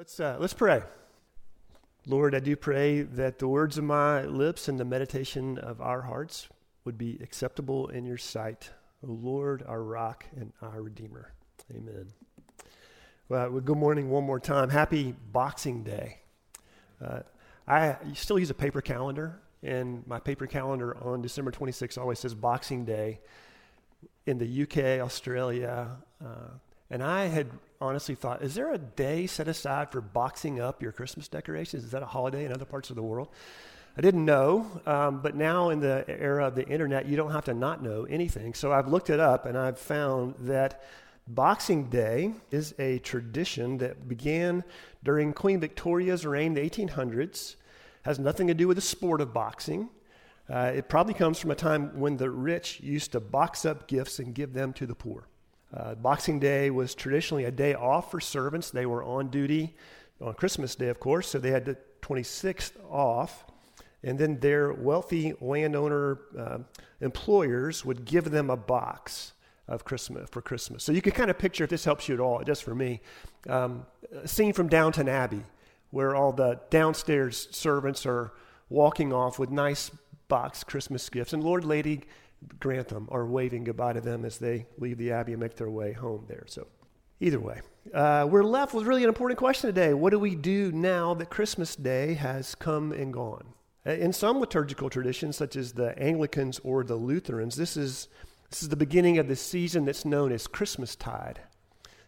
Let's, uh, let's pray. Lord, I do pray that the words of my lips and the meditation of our hearts would be acceptable in your sight, O Lord, our rock and our redeemer. Amen. Well, good morning one more time. Happy Boxing Day. Uh, I still use a paper calendar, and my paper calendar on December 26th always says Boxing Day in the UK, Australia, uh, and I had honestly thought, is there a day set aside for boxing up your Christmas decorations? Is that a holiday in other parts of the world? I didn't know, um, but now in the era of the internet, you don't have to not know anything. So I've looked it up and I've found that Boxing Day is a tradition that began during Queen Victoria's reign, the 1800s, has nothing to do with the sport of boxing. Uh, it probably comes from a time when the rich used to box up gifts and give them to the poor. Uh, Boxing Day was traditionally a day off for servants. They were on duty on Christmas Day, of course, so they had the 26th off. And then their wealthy landowner uh, employers would give them a box of Christmas for Christmas. So you can kind of picture, if this helps you at all, it does for me, um, a scene from Downton Abbey where all the downstairs servants are walking off with nice box Christmas gifts. And Lord Lady Grantham are waving goodbye to them as they leave the Abbey and make their way home there. So, either way, uh, we're left with really an important question today. What do we do now that Christmas Day has come and gone? Uh, in some liturgical traditions, such as the Anglicans or the Lutherans, this is, this is the beginning of the season that's known as Christmastide.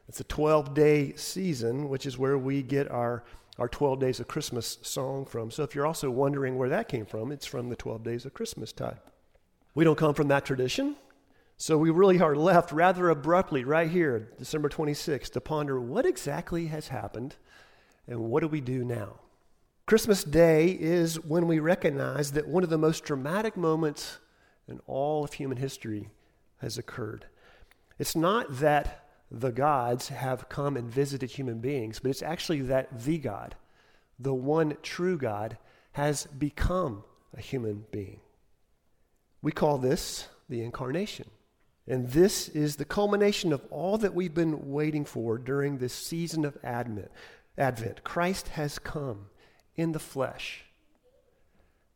It's a 12 day season, which is where we get our, our 12 Days of Christmas song from. So if you're also wondering where that came from, it's from the 12 Days of Christmastide. We don't come from that tradition. So we really are left rather abruptly right here, December 26th, to ponder what exactly has happened and what do we do now? Christmas Day is when we recognize that one of the most dramatic moments in all of human history has occurred. It's not that the gods have come and visited human beings, but it's actually that the God, the one true God, has become a human being. We call this the incarnation. And this is the culmination of all that we've been waiting for during this season of Advent. Advent. Christ has come in the flesh.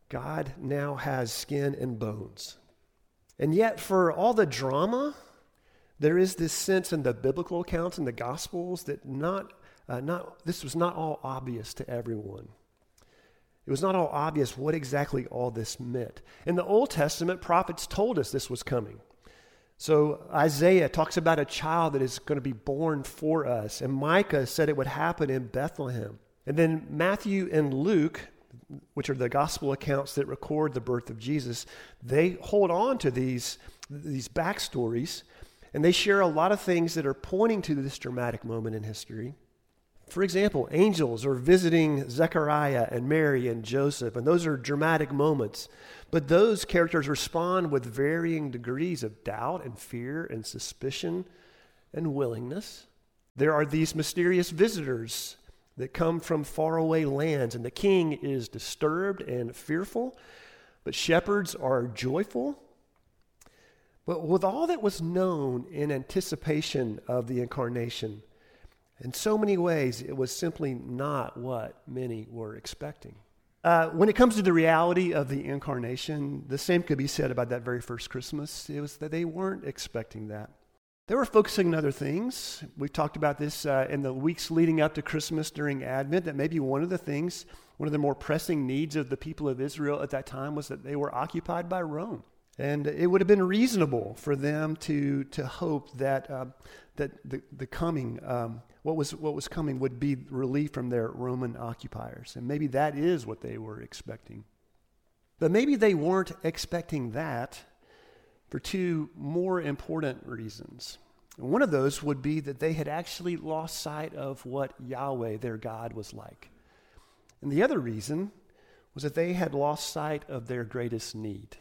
God now has skin and bones. And yet, for all the drama, there is this sense in the biblical accounts and the Gospels that not, uh, not, this was not all obvious to everyone. It was not all obvious what exactly all this meant. In the Old Testament, prophets told us this was coming. So Isaiah talks about a child that is going to be born for us, and Micah said it would happen in Bethlehem. And then Matthew and Luke, which are the gospel accounts that record the birth of Jesus, they hold on to these, these backstories, and they share a lot of things that are pointing to this dramatic moment in history. For example, angels are visiting Zechariah and Mary and Joseph, and those are dramatic moments. But those characters respond with varying degrees of doubt and fear and suspicion and willingness. There are these mysterious visitors that come from faraway lands, and the king is disturbed and fearful, but shepherds are joyful. But with all that was known in anticipation of the incarnation, in so many ways, it was simply not what many were expecting. Uh, when it comes to the reality of the incarnation, the same could be said about that very first Christmas. It was that they weren't expecting that. They were focusing on other things. We've talked about this uh, in the weeks leading up to Christmas during Advent, that maybe one of the things, one of the more pressing needs of the people of Israel at that time was that they were occupied by Rome. And it would have been reasonable for them to, to hope that, uh, that the, the coming um, what was, what was coming would be relief from their Roman occupiers. And maybe that is what they were expecting. But maybe they weren't expecting that for two more important reasons. And one of those would be that they had actually lost sight of what Yahweh, their God, was like. And the other reason was that they had lost sight of their greatest need.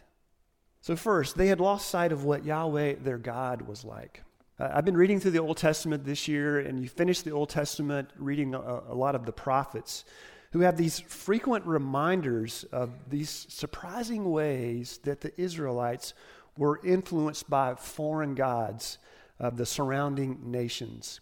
So, first, they had lost sight of what Yahweh, their God, was like. Uh, I've been reading through the Old Testament this year, and you finish the Old Testament reading a, a, lot of the prophets who have these frequent reminders of these surprising ways that the Israelites were influenced by foreign gods of the surrounding nations.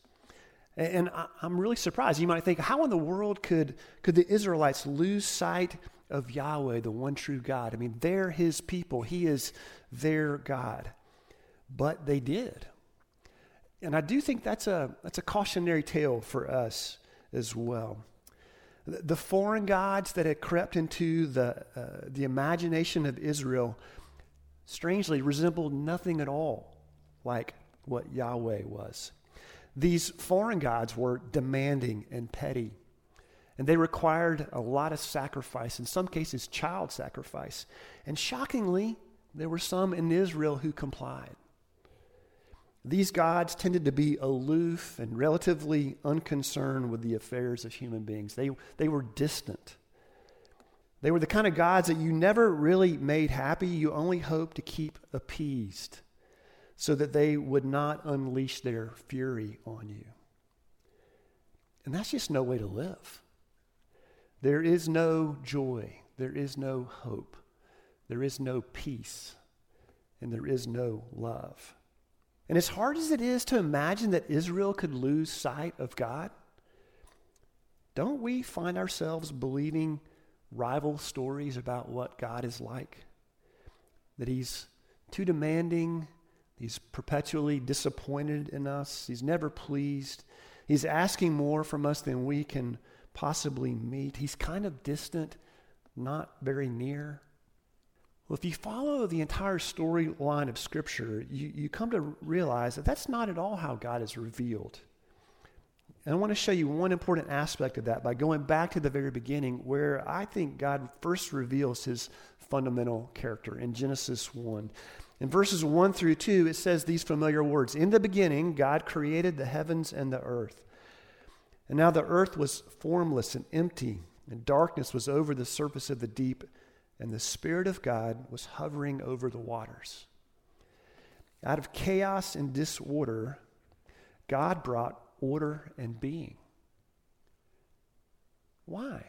And I'm really surprised. You might think, how in the world could, could the Israelites lose sight of Yahweh, the one true God? I mean, they're his people, he is their God. But they did. And I do think that's a, that's a cautionary tale for us as well. The foreign gods that had crept into the, uh, the imagination of Israel strangely resembled nothing at all like what Yahweh was. These foreign gods were demanding and petty, and they required a lot of sacrifice, in some cases, child sacrifice. And shockingly, there were some in Israel who complied. These gods tended to be aloof and relatively unconcerned with the affairs of human beings. They, they were distant. They were the kind of gods that you never really made happy, you only hoped to keep appeased so that they would not unleash their fury on you. And that's just no way to live. There is no joy, there is no hope, there is no peace, and there is no love. And as hard as it is to imagine that Israel could lose sight of God, don't we find ourselves believing rival stories about what God is like? That He's too demanding, He's perpetually disappointed in us, He's never pleased, He's asking more from us than we can possibly meet. He's kind of distant, not very near. Well, if you follow the entire storyline of Scripture, you, you come to realize that that's not at all how God is revealed. And I want to show you one important aspect of that by going back to the very beginning, where I think God first reveals his fundamental character in Genesis 1. In verses 1 through 2, it says these familiar words In the beginning, God created the heavens and the earth. And now the earth was formless and empty, and darkness was over the surface of the deep and the Spirit of God was hovering over the waters. Out of chaos and disorder, God brought order and being. Why?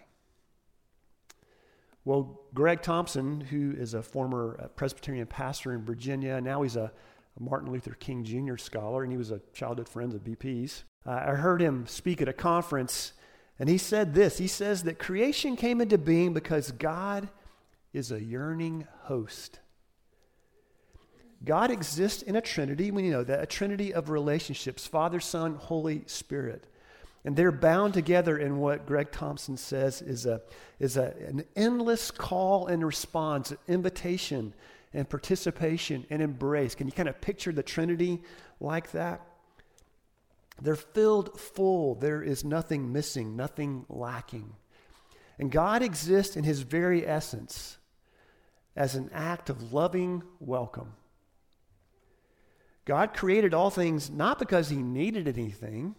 Well, Greg Thompson, who is a former uh, Presbyterian pastor in Virginia, now he's a, Martin Luther King Jr. scholar, and he was a childhood friend of BP's. Uh, I heard him speak at a conference, and he said this He says that creation came into being because God is a yearning host. God exists in a trinity. We know that a trinity of relationships Father, Son, Holy Spirit. And they're bound together in what Greg Thompson says is, a, is a, an endless call and response, invitation and participation and embrace. Can you kind of picture the Trinity like that? They're filled full. There is nothing missing, nothing lacking. And God exists in his very essence as an act of loving welcome. God created all things not because he needed anything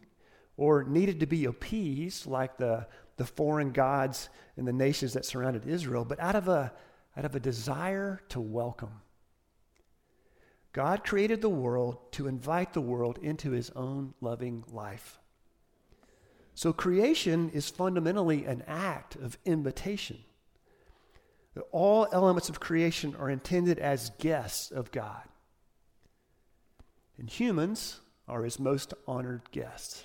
or needed to be appeased like the, the foreign gods and the nations that surrounded Israel, but out of a, out of a desire to welcome. God created the world to invite the world into his own loving life. So creation is fundamentally an act of invitation. All elements of creation are intended as guests of God. And humans are his most honored guests.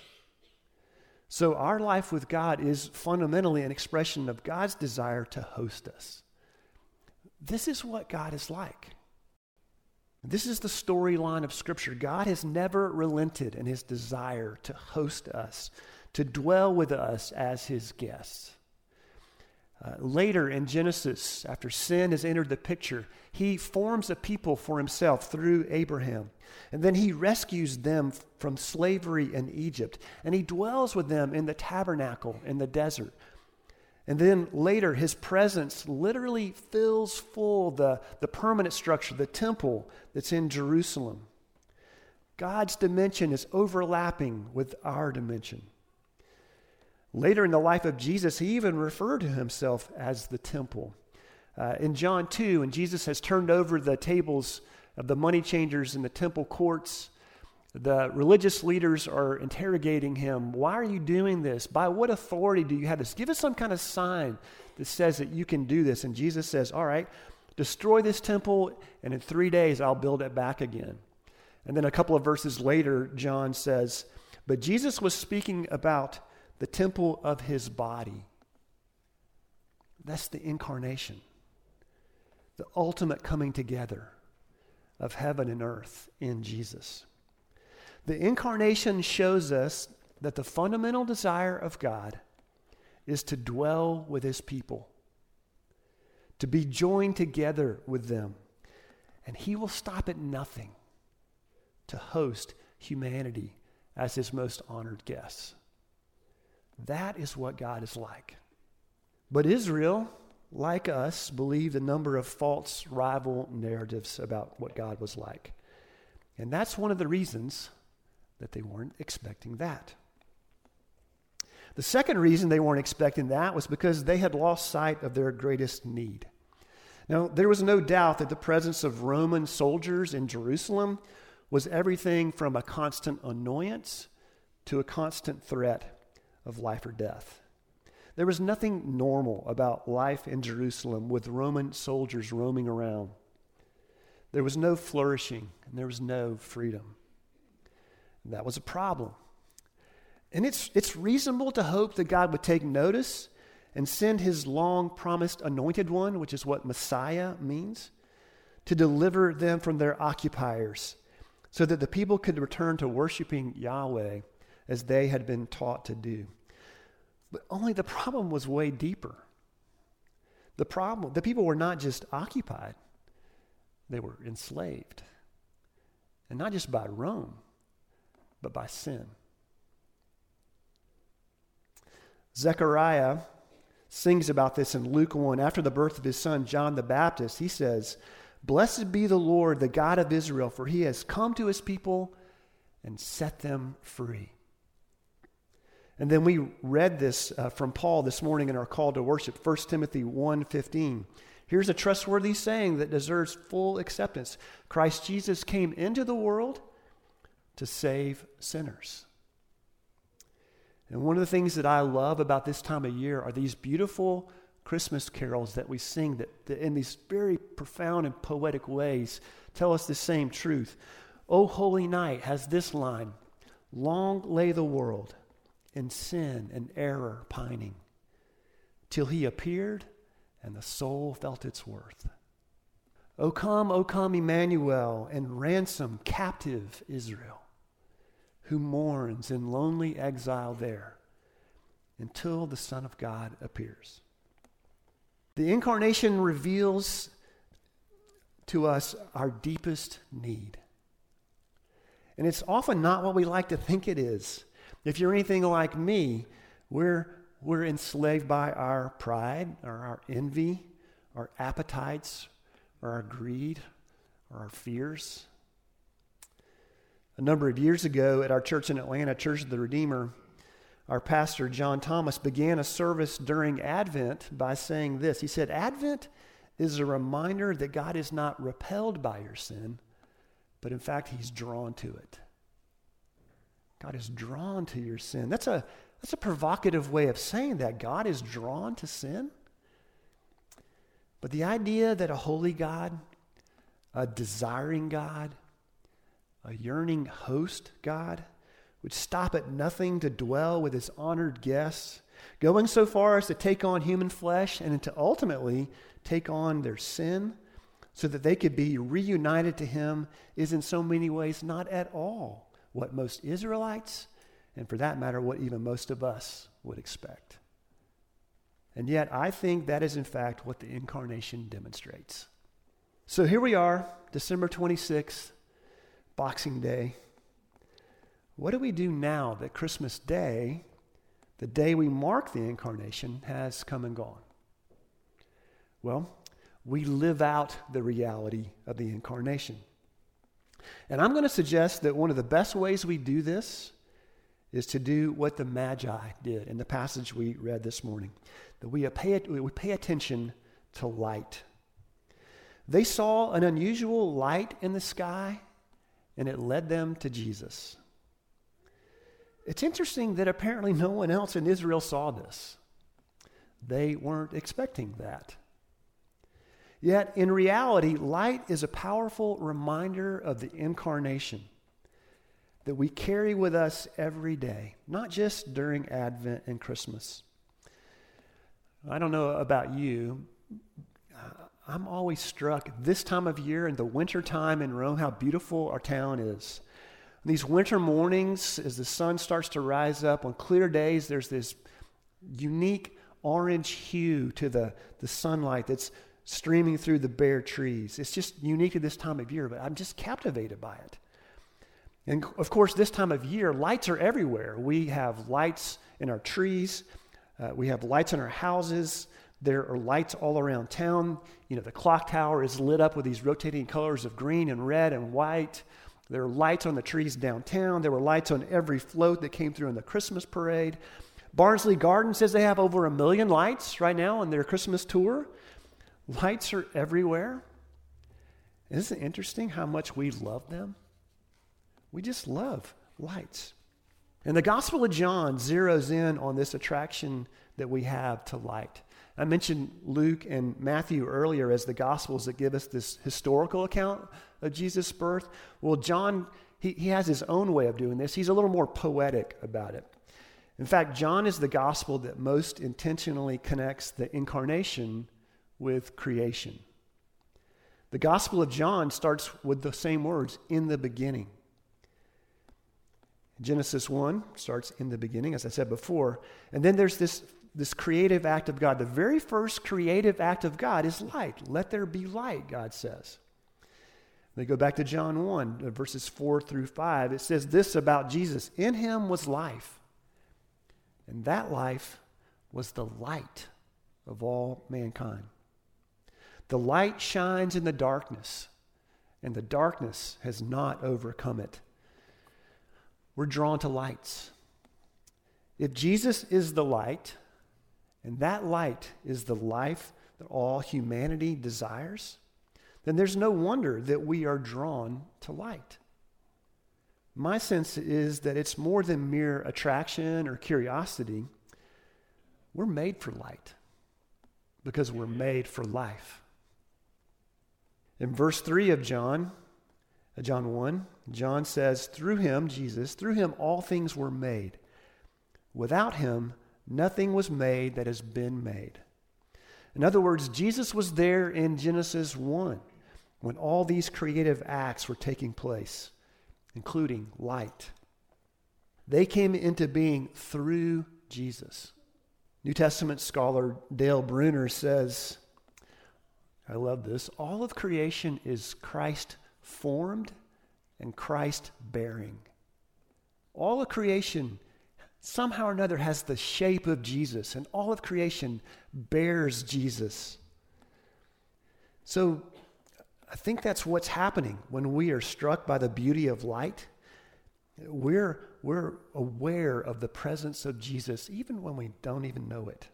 So our life with God is fundamentally an expression of God's desire to host us. This is what God is like. This is the storyline of Scripture. God has never relented in his desire to host us, to dwell with us as his guests. Uh, later in Genesis, after sin has entered the picture, he forms a people for himself through Abraham. And then he rescues them from slavery in Egypt. And he dwells with them in the tabernacle in the desert. And then later, his presence literally fills full the, the permanent structure, the temple that's in Jerusalem. God's dimension is overlapping with our dimension. Later in the life of Jesus, he even referred to himself as the temple. Uh, in John 2, when Jesus has turned over the tables of the money changers in the temple courts, the religious leaders are interrogating him. Why are you doing this? By what authority do you have this? Give us some kind of sign that says that you can do this. And Jesus says, All right, destroy this temple, and in three days I'll build it back again. And then a couple of verses later, John says, But Jesus was speaking about the temple of his body. That's the incarnation, the ultimate coming together of heaven and earth in Jesus. The incarnation shows us that the fundamental desire of God is to dwell with his people, to be joined together with them. And he will stop at nothing to host humanity as his most honored guests. That is what God is like. But Israel, like us, believed a number of false rival narratives about what God was like. And that's one of the reasons that they weren't expecting that. The second reason they weren't expecting that was because they had lost sight of their greatest need. Now, there was no doubt that the presence of Roman soldiers in Jerusalem was everything from a constant annoyance to a constant threat of life or death. There was nothing normal about life in Jerusalem with Roman soldiers roaming around. There was no flourishing and there was no freedom. That was a problem. And it's, it's reasonable to hope that God would take notice and send his long promised anointed one, which is what Messiah means, to deliver them from their occupiers so that the people could return to worshiping Yahweh as they had been taught to do. But only the problem was way deeper. The problem, the people were not just occupied, they were enslaved. And not just by Rome, but by sin. Zechariah sings about this in Luke 1. After the birth of his son, John the Baptist, he says, Blessed be the Lord, the God of Israel, for he has come to his people and set them free. And then we read this uh, from Paul this morning in our call to worship, 1 Timothy 1:15. Here's a trustworthy saying that deserves full acceptance. Christ Jesus came into the world to save sinners. And one of the things that I love about this time of year are these beautiful Christmas carols that we sing that, that in these very profound and poetic ways tell us the same truth. O Holy Night has this line Long lay the world in sin and error pining, till he appeared and the soul felt its worth. O come, O come, Emmanuel, and ransom captive Israel who mourns in lonely exile there until the Son of God appears. The incarnation reveals to us our deepest need. And it's often not what we like to think it is. If you're anything like me, we're, we're enslaved by our pride or our envy, our appetites, or our greed, or our fears a number of years ago at our church in Atlanta, Church of the Redeemer, our pastor, John Thomas, began a service during Advent by saying this. He said, Advent is a reminder that God is not repelled by your sin, but in fact, He's drawn to it. God is drawn to your sin. That's a, that's a provocative way of saying that. God is drawn to sin. But the idea that a holy God, a desiring God, a yearning host God, would stop at nothing to dwell with his honored guests, going so far as to take on human flesh and to ultimately take on their sin so that they could be reunited to him, is in so many ways not at all what most Israelites, and for that matter, what even most of us would expect. And yet, I think that is in fact what the incarnation demonstrates. So here we are, December 26th, Boxing Day. What do we do now that Christmas Day, the day we mark the incarnation, has come and gone? Well, we live out the reality of the incarnation. And I'm going to suggest that one of the best ways we do this is to do what the Magi did in the passage we read this morning that we pay, we pay attention to light. They saw an unusual light in the sky and it led them to Jesus. It's interesting that apparently no one else in Israel saw this. They weren't expecting that. Yet, in reality, light is a powerful reminder of the incarnation. that we carry with us every day, not just during Advent and Christmas. I don't know about you. I'm always struck this time of year in the winter time in Rome how beautiful our town is. These winter mornings, as the sun starts to rise up on clear days, there's this unique orange hue to the, the sunlight that's streaming through the bare trees. It's just unique to this time of year, but I'm just captivated by it. And of course, this time of year, lights are everywhere. We have lights in our trees, uh, we have lights in our houses. There are lights all around town. You know, the clock tower is lit up with these rotating colors of green and red and white. There are lights on the trees downtown. There were lights on every float that came through in the Christmas parade. Barnsley Garden says they have over a million lights right now on their Christmas tour. Lights are everywhere. Isn't it interesting how much we love them? We just love lights. And the Gospel of John zeroes in on this attraction that we have to light. I mentioned Luke and Matthew earlier as the Gospels that give us this historical account of Jesus' birth. Well, John, he, he has his own way of doing this. He's a little more poetic about it. In fact, John is the Gospel that most intentionally connects the incarnation with creation. The Gospel of John starts with the same words in the beginning. Genesis 1 starts in the beginning, as I said before. And then there's this, this creative act of God. The very first creative act of God is light. Let there be light, God says. They go back to John 1, uh, verses 4 through 5. It says this about Jesus In him was life, and that life was the light of all mankind. The light shines in the darkness, and the darkness has not overcome it we're drawn to lights. If Jesus is the light, and that light is the life that all humanity desires, then there's no wonder that we are drawn to light. My sense is that it's more than mere attraction or curiosity. We're made for light because we're made for life. In verse 3 of John, uh, John 1, John says, Through him, Jesus, through him all things were made. Without him, nothing was made that has been made. In other words, Jesus was there in Genesis 1 when all these creative acts were taking place, including light. They came into being through Jesus. New Testament scholar Dale Bruner says, I love this, all of creation is Christ formed and Christ bearing. All of creation somehow or another has the shape of Jesus, and all of creation bears Jesus. So I think that's what's happening when we are struck by the beauty of light. We're, we're aware of the presence of Jesus even when we don't even know it.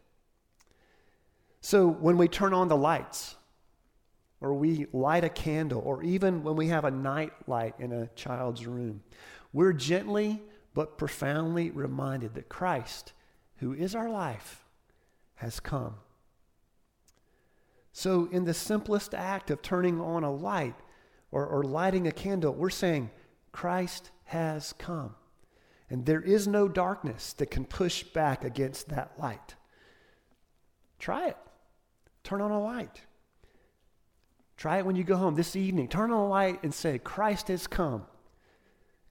So when we turn on the lights, or we light a candle, or even when we have a night light in a child's room, we're gently but profoundly reminded that Christ, who is our life, has come. So, in the simplest act of turning on a light or, or lighting a candle, we're saying, Christ has come. And there is no darkness that can push back against that light. Try it. Turn on a light. Try it when you go home this evening. Turn on a light and say, Christ has come.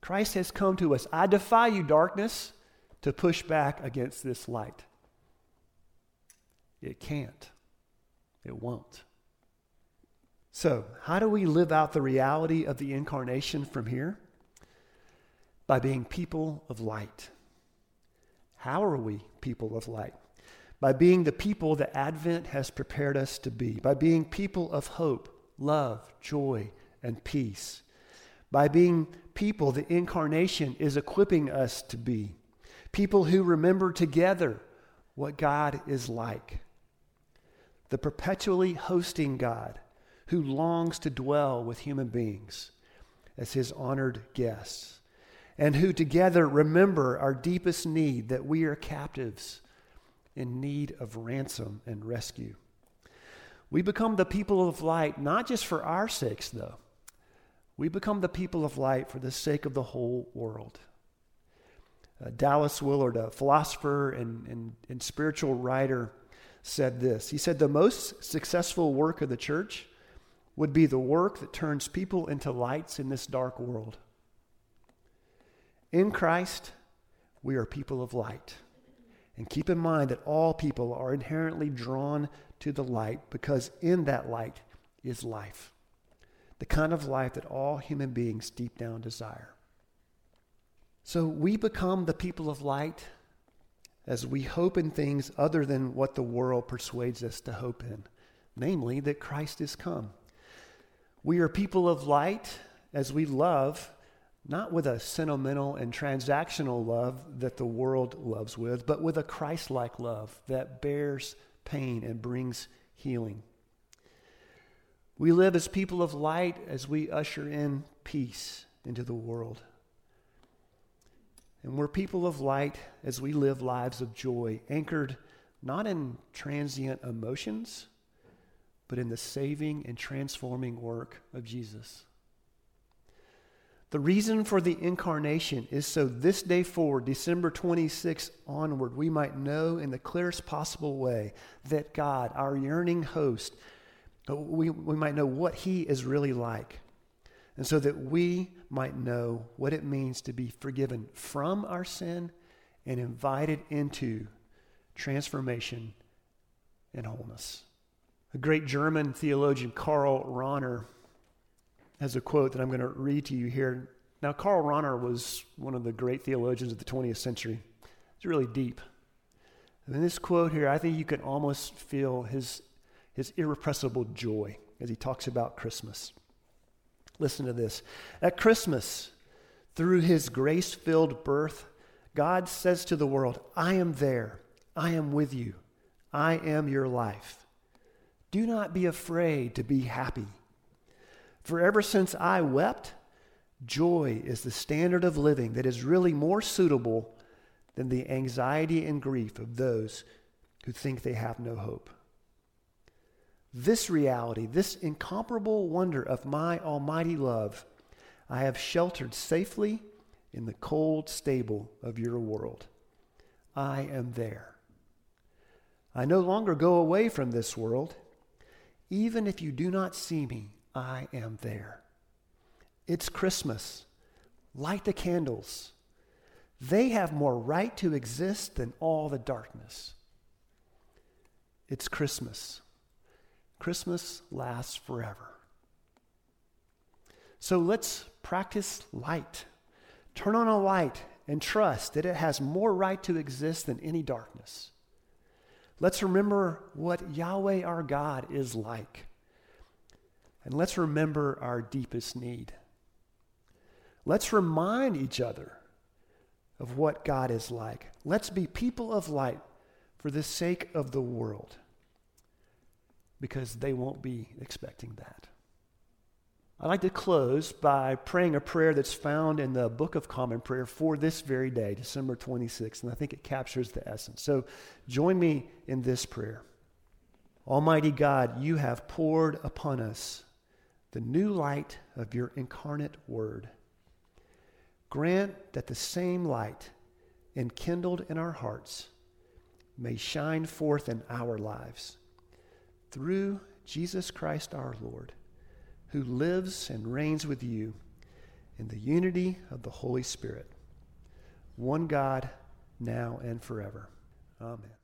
Christ has come to us. I defy you, darkness, to push back against this light. It can't. It won't. So, how do we live out the reality of the incarnation from here? By being people of light. How are we people of light? By being the people that Advent has prepared us to be, by being people of hope love, joy, and peace. By being people the incarnation is equipping us to be people who remember together what God is like. The perpetually hosting God who longs to dwell with human beings as his honored guests, and who together remember our deepest need that we are captives in need of ransom and rescue. We become the people of light, not just for our sakes, though. We become the people of light for the sake of the whole world. Uh, Dallas Willard, a philosopher and, and, and spiritual writer, said this. He said, The most successful work of the church would be the work that turns people into lights in this dark world. In Christ, we are people of light. And keep in mind that all people are inherently drawn to the light because in that light is life, the kind of life that all human beings deep down desire. So we become the people of light as we hope in things other than what the world persuades us to hope in, namely that Christ is come. We are people of light as we love, not with a sentimental and transactional love that the world loves with, but with a Christ like love that bears pain and brings healing. We live as people of light as we usher in peace into the world. And we're people of light as we live lives of joy, anchored not in transient emotions, but in the saving and transforming work of Jesus. The reason for the incarnation is so this day forward, December 26th onward, we might know in the clearest possible way that God, our yearning host, we, we might know what he is really like. And so that we might know what it means to be forgiven from our sin and invited into transformation and wholeness. A great German theologian, Karl Rahner, has a quote that I'm going to read to you here. Now, Karl Rahner was one of the great theologians of the 20th century. It's really deep. And in this quote here, I think you can almost feel his, his irrepressible joy as he talks about Christmas. Listen to this. At Christmas, through his grace filled birth, God says to the world, I am there. I am with you. I am your life. Do not be afraid to be happy. For ever since I wept, joy is the standard of living that is really more suitable than the anxiety and grief of those who think they have no hope. This reality, this incomparable wonder of my almighty love, I have sheltered safely in the cold stable of your world. I am there. I no longer go away from this world. Even if you do not see me, I am there. It's Christmas. Light the candles. They have more right to exist than all the darkness. It's Christmas. Christmas lasts forever. So let's practice light. Turn on a light and trust that it has more right to exist than any darkness. Let's remember what Yahweh our God is like. And let's remember our deepest need. Let's remind each other of what God is like. Let's be people of light for the sake of the world because they won't be expecting that. I'd like to close by praying a prayer that's found in the Book of Common Prayer for this very day, December 26th, and I think it captures the essence. So join me in this prayer. Almighty God, you have poured upon us the new light of your incarnate word. Grant that the same light enkindled in our hearts may shine forth in our lives through Jesus Christ our Lord, who lives and reigns with you in the unity of the Holy Spirit, one God, now and forever. Amen.